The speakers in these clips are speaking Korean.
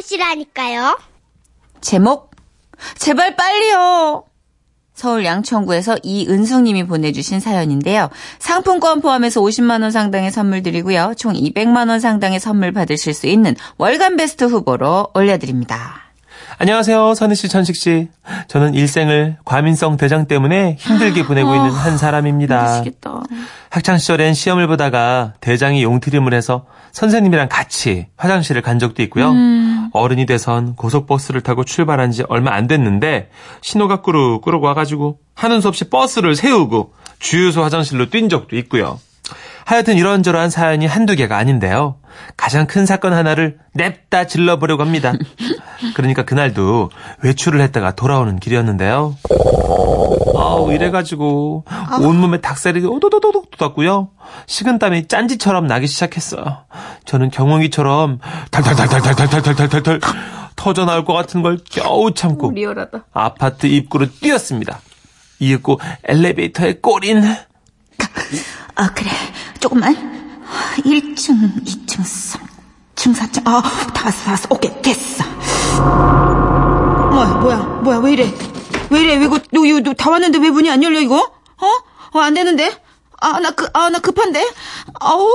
보시라니까요. 제목 제발 빨리요. 서울 양천구에서 이은숙님이 보내주신 사연인데요. 상품권 포함해서 50만 원 상당의 선물 드리고요. 총 200만 원 상당의 선물 받으실 수 있는 월간 베스트 후보로 올려드립니다. 안녕하세요, 선희 씨, 천식 씨. 저는 일생을 과민성 대장 때문에 힘들게 보내고 있는 한 사람입니다. 힘드시겠다. 학창 시절엔 시험을 보다가 대장이 용트림을 해서 선생님이랑 같이 화장실을 간 적도 있고요. 어른이 돼선 고속버스를 타고 출발한 지 얼마 안 됐는데 신호가 꾸룩꾸룩 와가지고 하는 수 없이 버스를 세우고 주유소 화장실로 뛴 적도 있고요. 하여튼 이런저런 사연이 한두 개가 아닌데요. 가장 큰 사건 하나를 냅다 질러보려고 합니다. 그러니까 그날도 외출을 했다가 돌아오는 길이었는데요. 아우 이래가지고 온몸에 닭살이 오도도도도 돋았고요. 식은땀이 짠지처럼 나기 시작했어요. 저는 경운기처럼 탈탈탈탈탈탈탈탈탈탈 터져 나올 것 같은 걸 겨우 참고 리얼하다. 아파트 입구로 뛰었습니다. 이윽고 엘리베이터에 꼬린 아, 그래. 조금만. 1층, 2층, 3층, 4층. 아, 다 왔어, 다 왔어. 오케이, 됐어. 뭐야, 뭐야, 뭐야, 왜 이래? 왜 이래? 왜 이거, 너, 이거, 너 다 왔는데 왜 문이 안 열려, 이거? 어? 어, 안 되는데? 아, 나 그, 아, 나 급한데? 아우,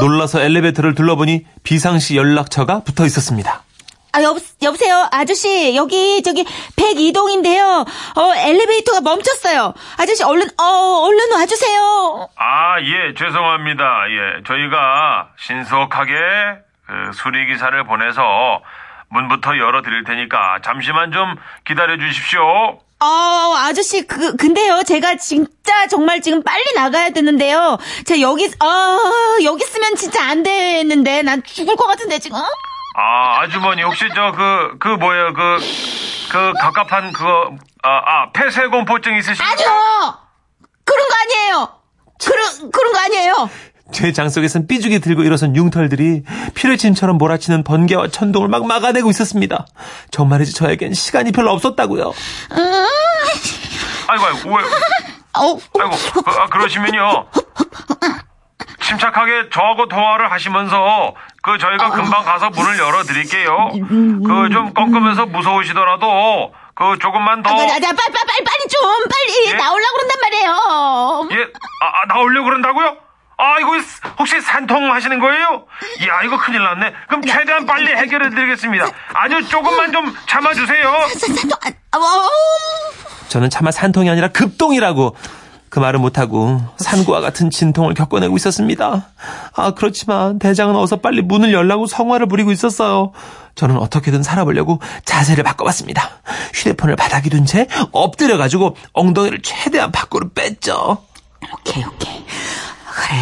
놀라서 엘리베이터를 둘러보니 비상시 연락처가 붙어 있었습니다. 아, 여보, 여보세요? 아저씨, 여기, 저기, 102동인데요. 어, 엘리베이터가 멈췄어요. 아저씨, 얼른, 어, 얼른 와주세요. 아, 예, 죄송합니다. 예, 저희가 신속하게 그 수리기사를 보내서 문부터 열어드릴 테니까 잠시만 좀 기다려 주십시오. 어, 아저씨, 그, 근데요, 제가 진짜 정말 지금 빨리 나가야 되는데요. 제가 여기, 어, 여기 있으면 진짜 안 되는데, 난 죽을 것 같은데, 지금. 아, 아주머니, 혹시 저, 그, 그 뭐예요, 그, 그, 갑갑한 그거, 아, 아, 폐쇄공포증 있으십니까? 아니요! 그런 거 아니에요! 그런, 그런 거 아니에요! 제 장 속에선 삐죽이 들고 일어선 융털들이 피뢰침처럼 몰아치는 번개와 천둥을 막 막아내고 있었습니다. 정말이지 저에겐 시간이 별로 없었다고요. 아이고, 아이고, 왜, 어, 아이고, 그, 아, 그러시면요. 침착하게 저하고 통화를 하시면서 그 저희가 금방 가서 문을 열어 드릴게요. 그 좀 꺾으면서 무서우시더라도 그 조금만 더 아, 나, 나, 빨리, 빨리, 빨리, 빨리 좀, 빨리 예? 나오려고 그런단 말이에요. 예, 아, 아, 나오려고 그런다고요? 아, 이거 혹시 산통 하시는 거예요? 이야, 이거 큰일 났네. 그럼 최대한 빨리 해결해 드리겠습니다. 아주 조금만 좀 참아주세요. 아, 아, 어, 저는 차마 산통이 아니라 급동이라고 그 말을 못하고 산구와 같은 진통을 겪어내고 있었습니다. 아, 그렇지만 대장은 어서 빨리 문을 열라고 성화를 부리고 있었어요. 저는 어떻게든 살아보려고 자세를 바꿔봤습니다. 휴대폰을 바닥에 둔 채 엎드려가지고 엉덩이를 최대한 밖으로 뺐죠. 오케이, 오케이. 그래.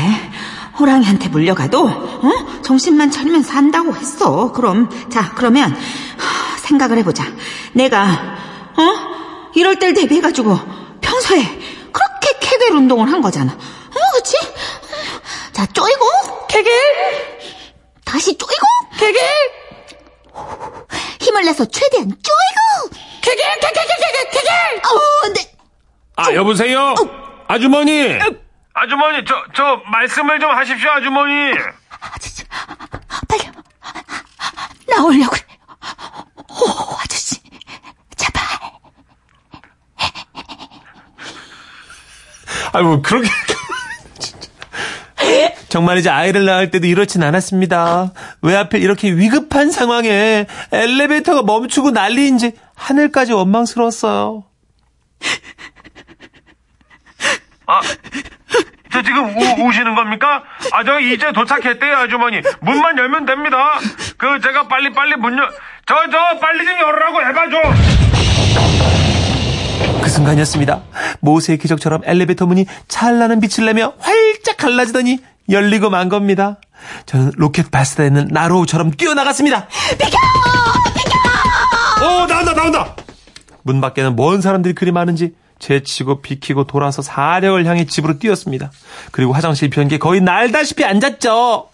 호랑이한테 물려가도, 어? 정신만 차리면 산다고 했어. 그럼, 자, 그러면, 하, 생각을 해보자. 내가, 어? 이럴 때 대비해가지고, 평소에 그렇게 케겔 운동을 한 거잖아. 어, 그치? 자, 쪼이고, 케겔. 다시 쪼이고, 케겔. 힘을 내서 최대한 쪼이고, 케겔, 케겔, 케겔, 케겔. 어, 네. 아, 여보세요? 아주머니! 아주머니, 저, 저, 말씀을 좀 하십시오, 아주머니! 아저씨, 빨리 나오려고 그래. 오, 아저씨, 제발. 아이고, 그렇게. 정말 이제 아이를 낳을 때도 이렇진 않았습니다. 왜 하필 이렇게 위급한 상황에 엘리베이터가 멈추고 난리인지 하늘까지 원망스러웠어요. 아, 저 지금 우, 우시는 겁니까? 아, 저 이제 도착했대요, 아주머니. 문만 열면 됩니다. 그, 제가 빨리빨리 문 열, 저, 저, 빨리 좀 열으라고 해봐 줘! 그 순간이었습니다. 모세의 기적처럼 엘리베이터 문이 찬란한 빛을 내며 활짝 갈라지더니 열리고 만 겁니다. 저는 로켓 발사되는 나로우처럼 뛰어나갔습니다. 어, 나온다, 나온다! 문 밖에는 먼 사람들이 그리 많은지 제치고 비키고 돌아서 사력을 향해 집으로 뛰었습니다. 그리고 화장실 변기에 거의 날다시피 앉았죠.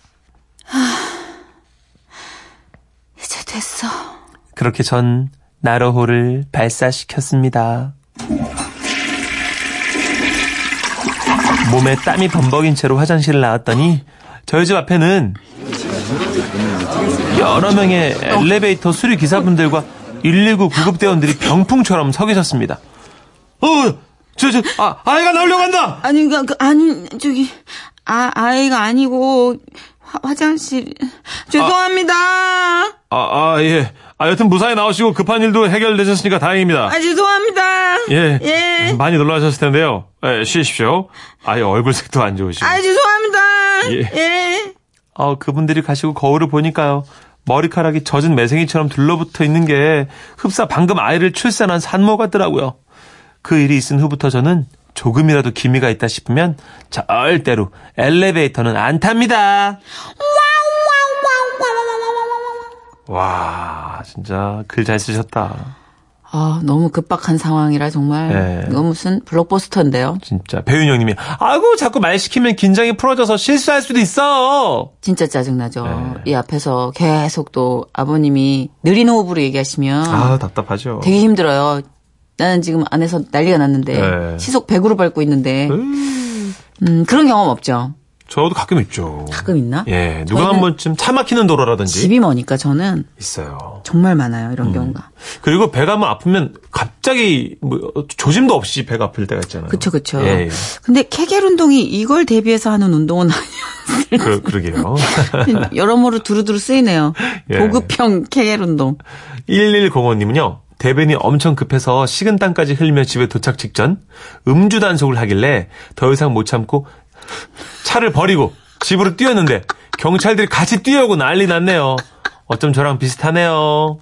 이제 됐어. 그렇게 전 나로호를 발사시켰습니다. 몸에 땀이 범벅인 채로 화장실을 나왔더니 저희 집 앞에는 여러 명의 엘리베이터 수리 기사분들과 119 구급대원들이 병풍처럼 서 계셨습니다. 어, 저, 저, 아, 아이가 나오려고 한다! 아니, 그, 그, 아니, 저기, 아, 아이가 아니고, 화, 화장실. 죄송합니다. 아, 아, 예. 아, 여튼 무사히 나오시고 급한 일도 해결되셨으니까 다행입니다. 아, 죄송합니다. 예. 예. 많이 놀라셨을 텐데요. 예, 쉬십시오. 아예 얼굴색도 안 좋으시고. 아, 죄송합니다. 예. 예. 아, 그분들이 가시고 거울을 보니까요. 머리카락이 젖은 매생이처럼 둘러붙어 있는 게 흡사 방금 아이를 출산한 산모 같더라고요. 그 일이 있은 후부터 저는 조금이라도 기미가 있다 싶으면 절대로 엘리베이터는 안 탑니다. 와, 진짜 글 잘 쓰셨다. 아, 너무 급박한 상황이라 정말. 네. 이거 무슨 블록버스터인데요. 진짜 배윤영 님이 아이고 자꾸 말 시키면 긴장이 풀어져서 실수할 수도 있어. 진짜 짜증나죠. 네. 이 앞에서 계속 또 아버님이 느린 호흡으로 얘기하시면 아, 답답하죠. 되게 힘들어요. 나는 지금 안에서 난리가 났는데 네. 시속 100으로 밟고 있는데 음, 그런 경험 없죠. 저도 가끔 있죠. 가끔 있나? 예, 누가 한 번쯤 차 막히는 도로라든지 집이 머니까 저는 있어요. 정말 많아요. 음. 이런 경우가. 그리고 배가 한번 아프면 갑자기 뭐 조짐도 없이 배가 아플 때가 있잖아요. 그쵸, 그쵸. 예, 예. 근데 케겔 운동이 이걸 대비해서 하는 운동은 아니에요. 그, 그러게요. 여러모로 두루두루 쓰이네요. 예. 보급형 케겔 운동. 1105님은요. 대변이 엄청 급해서 식은땀까지 흘리며 집에 도착 직전 음주 단속을 하길래 더 이상 못 참고 차를 버리고 집으로 뛰었는데 경찰들이 같이 뛰어오고 난리 났네요. 어쩜 저랑 비슷하네요.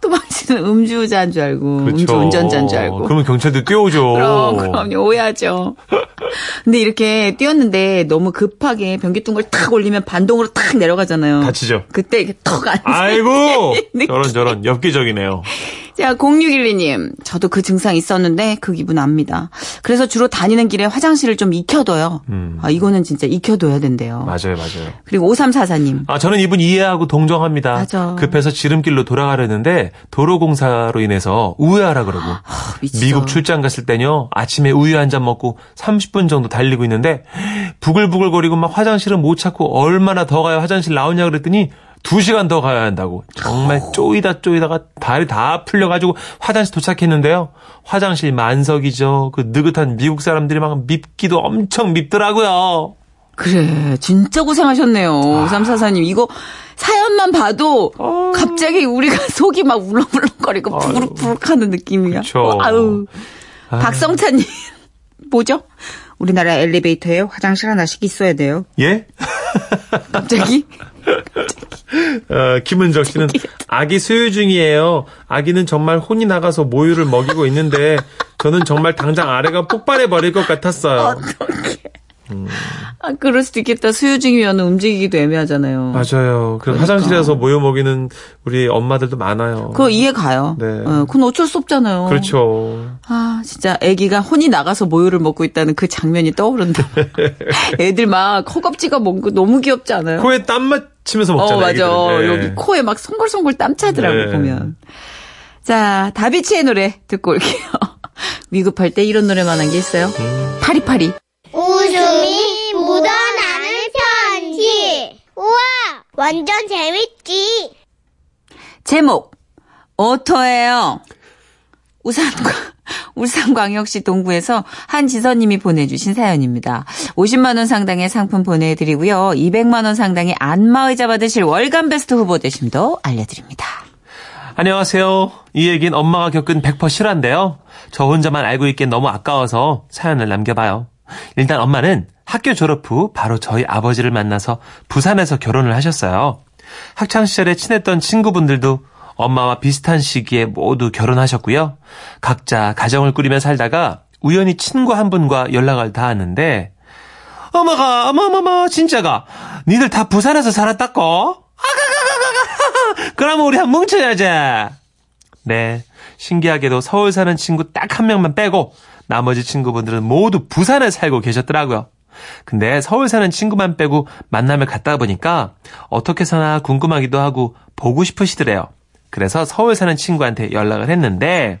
또 당신은 음주자인 줄 알고, 그렇죠. 음주 운전자인 줄 알고. 그러면 경찰들 뛰어오죠. 그럼, 그럼요. 오해하죠. 근데 이렇게 뛰었는데 너무 급하게 변기둥을 탁 올리면 반동으로 탁 내려가잖아요. 다치죠. 그때 이게 턱 안. 아이고. 저런 저런 엽기적이네요. 자, 0612님. 저도 그 증상 있었는데 그 기분 압니다. 그래서 주로 다니는 길에 화장실을 좀 익혀둬요. 음. 아, 이거는 진짜 익혀둬야 된대요. 맞아요, 맞아요. 그리고 5344님. 아, 저는 이분 이해하고 동정합니다. 맞아. 급해서 지름길로 돌아가려는데 도로공사로 인해서 우회하라 그러고. 미치죠. 미국 출장 갔을 때요. 아침에 우유 한 잔 먹고 30분 정도 달리고 있는데 부글부글거리고 막 화장실을 못 찾고 얼마나 더 가야 화장실 나오냐 그랬더니 2시간 더 가야 한다고. 정말 쪼이다 쪼이다가 발이 다 풀려가지고 화장실 도착했는데요. 화장실 만석이죠. 그 느긋한 미국 사람들이 막 밉기도 엄청 밉더라고요. 그래, 진짜 고생하셨네요. 아. 5344님. 이거 사연만 봐도 어. 갑자기 우리가 속이 막 울렁울렁거리고 부룩부룩 하는 느낌이야. 그쵸. 아유. 박성찬님. 뭐죠? 우리나라 엘리베이터에 화장실 하나씩 있어야 돼요. 예? 갑자기? 어, 김은정 씨는 아기 수유 중이에요. 아기는 정말 혼이 나가서 모유를 먹이고 있는데 저는 정말 당장 아래가 폭발해 버릴 것 같았어요. 아, 그럴 수도 있겠다. 수유 중이면 움직이기도 애매하잖아요. 맞아요. 그 화장실에서 모유 먹이는 우리 엄마들도 많아요. 그거 이해 가요. 네. 어, 그건 어쩔 수 없잖아요. 그렇죠. 아, 진짜 아기가 혼이 나가서 모유를 먹고 있다는 그 장면이 떠오른다. 애들 막 허겁지겁 먹고 너무 귀엽지 않아요? 코에 땀맞 히면서 먹잖아요. 어, 맞아. 예. 여기 코에 막 송골송골 땀 차더라고, 네. 보면. 자, 다비치의 노래 듣고 올게요. 위급할 때 이런 노래만 한 게 있어요. 파리파리. 웃음이 묻어나는 편지. 우와, 완전 재밌지. 제목, 오토예요. 우산과, 울산광역시 동구에서 한지선님이 보내주신 사연입니다. 50만 원 상당의 상품 보내드리고요. 200만 원 상당의 안마의자 받으실 월간 베스트 후보 되심도 알려드립니다. 안녕하세요. 이 얘기는 엄마가 겪은 100% 실화인데요. 저 혼자만 알고 있기엔 너무 아까워서 사연을 남겨봐요. 일단 엄마는 학교 졸업 후 바로 저희 아버지를 만나서 부산에서 결혼을 하셨어요. 학창시절에 친했던 친구분들도 엄마와 비슷한 시기에 모두 결혼하셨고요. 각자 가정을 꾸리며 살다가 우연히 친구 한 분과 연락을 닿았는데 엄마가 어머머머 진짜가 니들 다 부산에서 살았다고? 그럼 우리 한 뭉쳐야지. 네. 신기하게도 서울 사는 친구 딱 한 명만 빼고 나머지 친구분들은 모두 부산에 살고 계셨더라고요. 근데 서울 사는 친구만 빼고 만남을 갖다 보니까 어떻게 사나 궁금하기도 하고 보고 싶으시더래요. 그래서 서울 사는 친구한테 연락을 했는데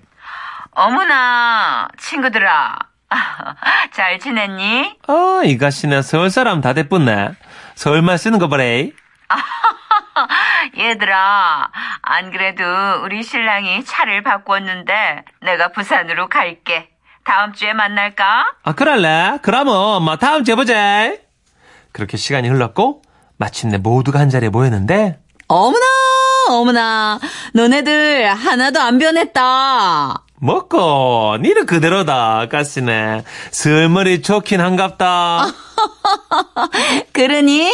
어머나, 친구들아. 잘 지냈니? 어, 이가씨는 서울 사람 다 됐었네. 서울말 쓰는 거 보래. 얘들아, 안 그래도 우리 신랑이 차를 바꿨는데 내가 부산으로 갈게. 다음 주에 만날까? 아, 그럴래? 그러면 뭐 다음 주에 보자. 그렇게 시간이 흘렀고 마침내 모두가 한 자리에 모였는데 어머나, 어머나. 너네들 하나도 안 변했다. 먹고 니는 그대로다 가시네. 슬머리 좋긴 한갑다. 그러니?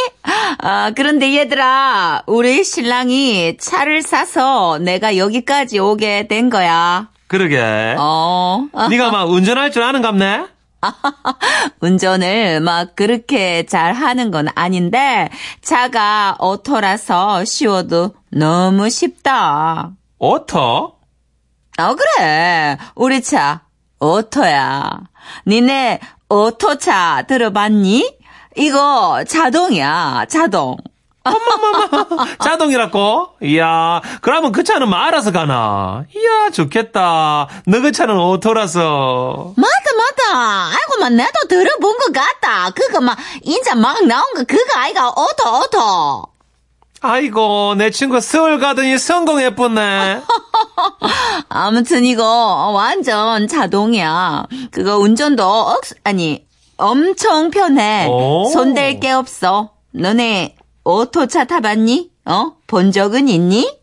아, 그런데 얘들아, 우리 신랑이 차를 사서 내가 여기까지 오게 된 거야. 그러게. 어. 네가 막 운전할 줄 아는갑네? 운전을 막 그렇게 잘 하는 건 아닌데, 차가 오토라서 쉬워도 너무 쉽다. 오토? 어, 그래. 우리 차, 오토야. 니네 오토차 들어봤니? 이거 자동이야, 자동. 자동이라고? 이야, 그러면 그 차는 뭐 알아서 가나? 이야, 좋겠다. 너 그 차는 오토라서. 맞다, 맞다. 아이고, 막 나도 들어본 것 같다. 그거 막, 인자 막 나온 거, 그거 아이가, 오토, 오토. 아이고, 내 친구 서울 가더니 성공했겠네. 아무튼 이거 완전 자동이야. 그거 운전도 억, 아니, 엄청 편해. 오. 손댈 게 없어. 너네 오토차 타봤니? 어? 본 적은 있니?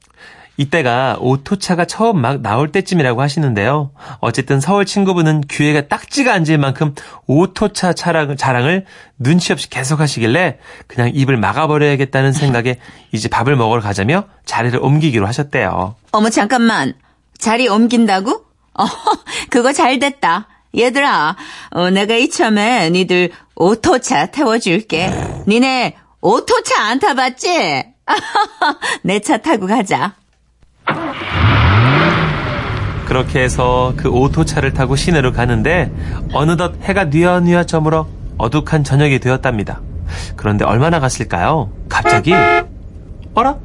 이때가 오토차가 처음 막 나올 때쯤이라고 하시는데요. 어쨌든 서울 친구분은 귀에가 딱지가 앉을 만큼 오토차 차랑, 자랑을 눈치 없이 계속 하시길래 그냥 입을 막아버려야겠다는 생각에 이제 밥을 먹으러 가자며 자리를 옮기기로 하셨대요. 어머, 잠깐만. 자리 옮긴다고? 어, 그거 잘 됐다. 얘들아, 어, 내가 이참에 니들 오토차 태워줄게. 니네 오토차 안 타봤지? 내 차 타고 가자. 그렇게 해서 그 오토차를 타고 시내로 가는데 어느덧 해가 뉘어뉘어 저물어 어둑한 저녁이 되었답니다. 그런데 얼마나 갔을까요? 갑자기 어라?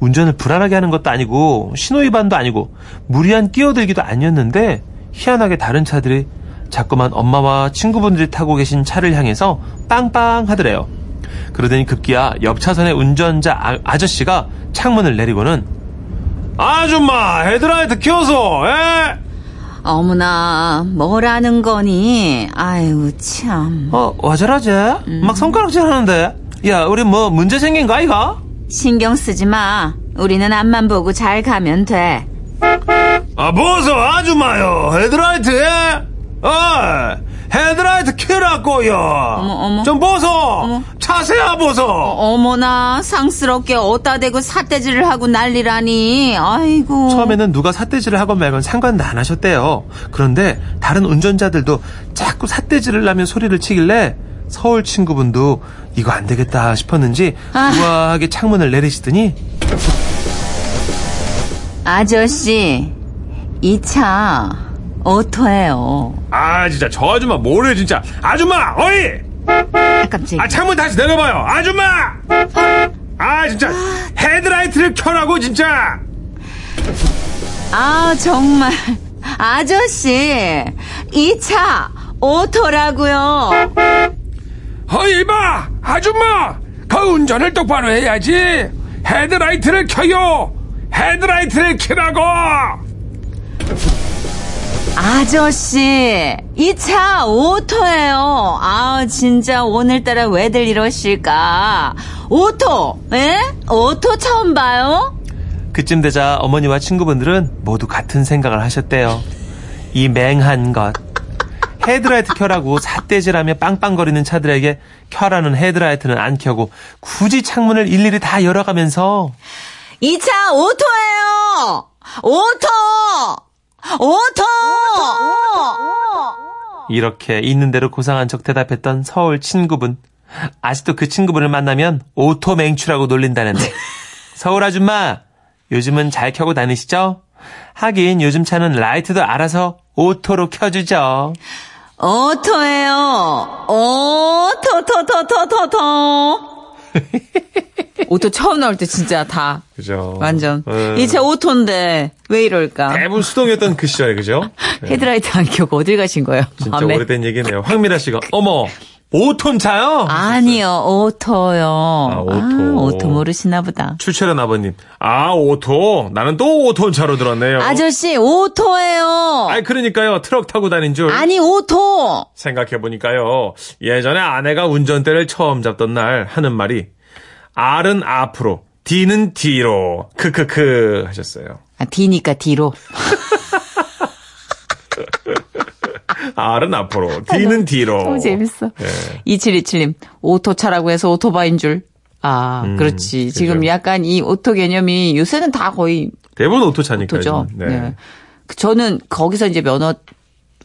운전을 불안하게 하는 것도 아니고 신호위반도 아니고 무리한 끼어들기도 아니었는데 희한하게 다른 차들이 자꾸만 엄마와 친구분들이 타고 계신 차를 향해서 빵빵 하더래요. 그러더니 급기야 옆 차선의 운전자 아, 아저씨가 창문을 내리고는 아줌마 헤드라이트 켜서 에? 어머나, 뭐라는 거니? 아유, 참. 어, 와저라지? 막 손가락질 하는데. 야, 우리 뭐 문제 생긴 거 아이가? 신경 쓰지 마. 우리는 앞만 보고 잘 가면 돼. 아, 보소, 아줌마요. 헤드라이트, 에? 어, 헤드라이트 켜라고요. 어머, 어머. 좀 보소. 차세야, 보소. 어 머나, 상스럽게 어따 대고 삿대질을 하고 난리라니. 아이고. 처음에는 누가 삿대질을 하건 말건 상관도 안 하셨대요. 그런데 다른 운전자들도 자꾸 삿대질을 하면 소리를 치길래 서울 친구분도 이거 안 되겠다 싶었는지 아. 우아하게 창문을 내리시더니 아저씨, 이 차 오토예요. 아 진짜. 저 아줌마 뭐래 진짜. 아줌마 어이! 아, 깜짝이야. 아 창문 다시 내려봐요. 아줌마! 아 진짜. 헤드라이트를 켜라고 진짜. 아, 정말. 아저씨, 이 차 오토라고요. 어이 봐! 아줌마! 그 운전을 똑바로 해야지. 헤드라이트를 켜요. 헤드라이트를 켜라고 아저씨, 이 차 오토예요. 아, 진짜 오늘따라 왜들 이러실까? 오토, 에? 오토 처음 봐요? 그쯤 되자 어머니와 친구분들은 모두 같은 생각을 하셨대요 이 맹한 것 헤드라이트 켜라고 삿대질하며 빵빵거리는 차들에게 켜라는 헤드라이트는 안 켜고 굳이 창문을 일일이 다 열어가면서 이 차 오토예요! 오토! 오토! 이렇게 있는 대로 고상한 척 대답했던 서울 친구분. 아직도 그 친구분을 만나면 오토 맹추라고 놀린다는데. 서울 아줌마, 요즘은 잘 켜고 다니시죠? 하긴 요즘 차는 라이트도 알아서 오토로 켜주죠. 오토예요. 오토토토토토토. 오토 처음 나올 때 진짜 다 그죠. 완전 어. 이차 오토인데 왜 이럴까? 대부분 수동이었던 그 시절에, 그죠? 헤드라이트 안 켜고 어딜 가신 거예요? 진짜 밤에? 오래된 얘기네요. 황미라 씨가, 어머, 5톤 차요? 아니요, 오토요. 아, 오토. 아, 오토 모르시나 보다. 출철한 아버님. 아, 5토. 나는 또 5톤 차로 들었네요. 아저씨, 오토예요. 아이, 그러니까요. 트럭 타고 다닌 줄. 아니, 오토. 생각해보니까요. 예전에 아내가 운전대를 처음 잡던 날 하는 말이 R은 앞으로, D는 뒤로, 크크크 하셨어요. 아, D니까 D로. R은 앞으로, D는 뒤로. 아, 너무 재밌어. 예. 2727님, 오토차라고 해서 오토바이인 줄. 아, 음, 그렇지. 그죠. 지금 약간 이 오토 개념이 요새는 다 거의 대부분 오토차니까요. 오토죠. 네. 네. 그 저는 거기서 이제 면허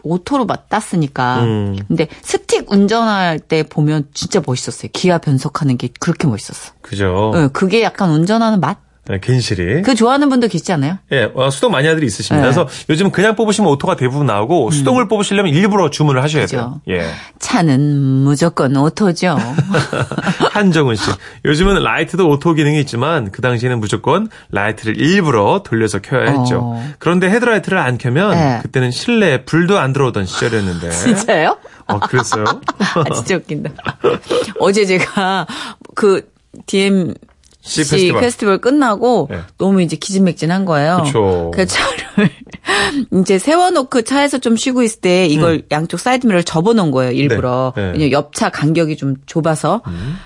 오토로 막 땄으니까. 음. 근데 스틱 운전할 때 보면 진짜 멋있었어요. 기어 변속하는 게 그렇게 멋있었어. 그죠. 네, 그게 약간 운전하는 맛? 네, 괜시리. 그 좋아하는 분도 계시지 않아요? 예, 어, 수동 마니아들이 있으십니다. 네. 그래서 요즘 그냥 뽑으시면 오토가 대부분 나오고 수동을 뽑으시려면 일부러 주문을 하셔야 돼요. 그죠. 예. 차는 무조건 오토죠. 한정은 씨. 요즘은 라이트도 오토 기능이 있지만 그 당시에는 무조건 라이트를 일부러 돌려서 켜야 했죠. 어. 그런데 헤드라이트를 안 켜면 네. 그때는 실내에 불도 안 들어오던 시절이었는데. 진짜요? 어, 그랬어요? 아, 진짜 웃긴다. 어제 제가 그 DM C C 페스티벌. 페스티벌, 끝나고 네. 너무 이제 기진맥진한 거예요. 그쵸. 그 차를 이제 세워놓고 차에서 좀 쉬고 있을 때 이걸 양쪽 사이드미러를 접어놓은 거예요 일부러. 네, 네. 옆차 간격이 좀 좁아서.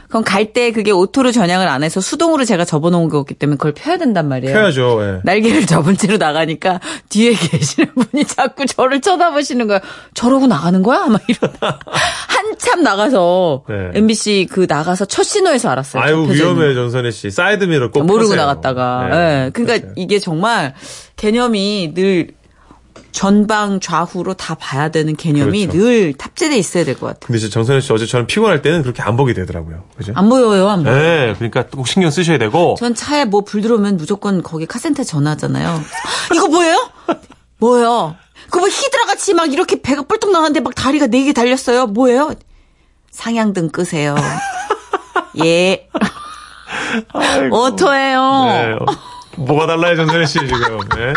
그럼 갈 때 그게 오토로 전향을 안 해서 수동으로 제가 접어놓은 거기 때문에 그걸 펴야 된단 말이에요. 켜야죠. 예. 날개를 접은 채로 나가니까 뒤에 계시는 분이 자꾸 저를 쳐다보시는 거야. 저러고 나가는 거야? 막 이러다. 한참 나가서 네. MBC 그 나가서 첫 신호에서 알았어요. 아유, 위험해, 정선희 씨. 사이드미러 꼭 모르고 펴세요. 나갔다가. 네. 예. 그러니까 그러세요. 이게 정말 개념이 늘 전방 좌우로 다 봐야 되는 개념이 그렇죠. 늘 탑재돼 있어야 될 것 같아요. 근데 정선희 씨 어제처럼 피곤할 때는 그렇게 안 보게 되더라고요. 그죠? 안 보여요, 안 보여. 요 네, 그러니까 꼭 신경 쓰셔야 되고. 전 차에 뭐 불 들어오면 무조건 거기 카센터 전화하잖아요. 이거 뭐예요? 뭐예요? 그거 뭐 히드라 같이 막 이렇게 배가 뿔뚝 나가는데 막 다리가 네 개 달렸어요. 뭐예요? 상향등 끄세요. 예. 오토예요. 네. 뭐가 달라요, 정선희 씨, 지금. 네.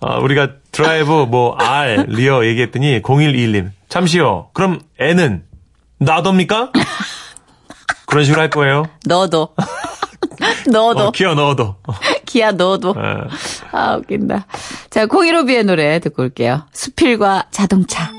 아, 우리가 드라이브, 뭐, R, rear 얘기했더니 0121님. 잠시요. 그럼 N은 나도입니까? 그런 식으로 할 거예요. 너도. 너도. 어, 기어 넣어도. 기아 너도. 네. 아, 웃긴다. 자, 015B의 노래 듣고 올게요. 수필과 자동차.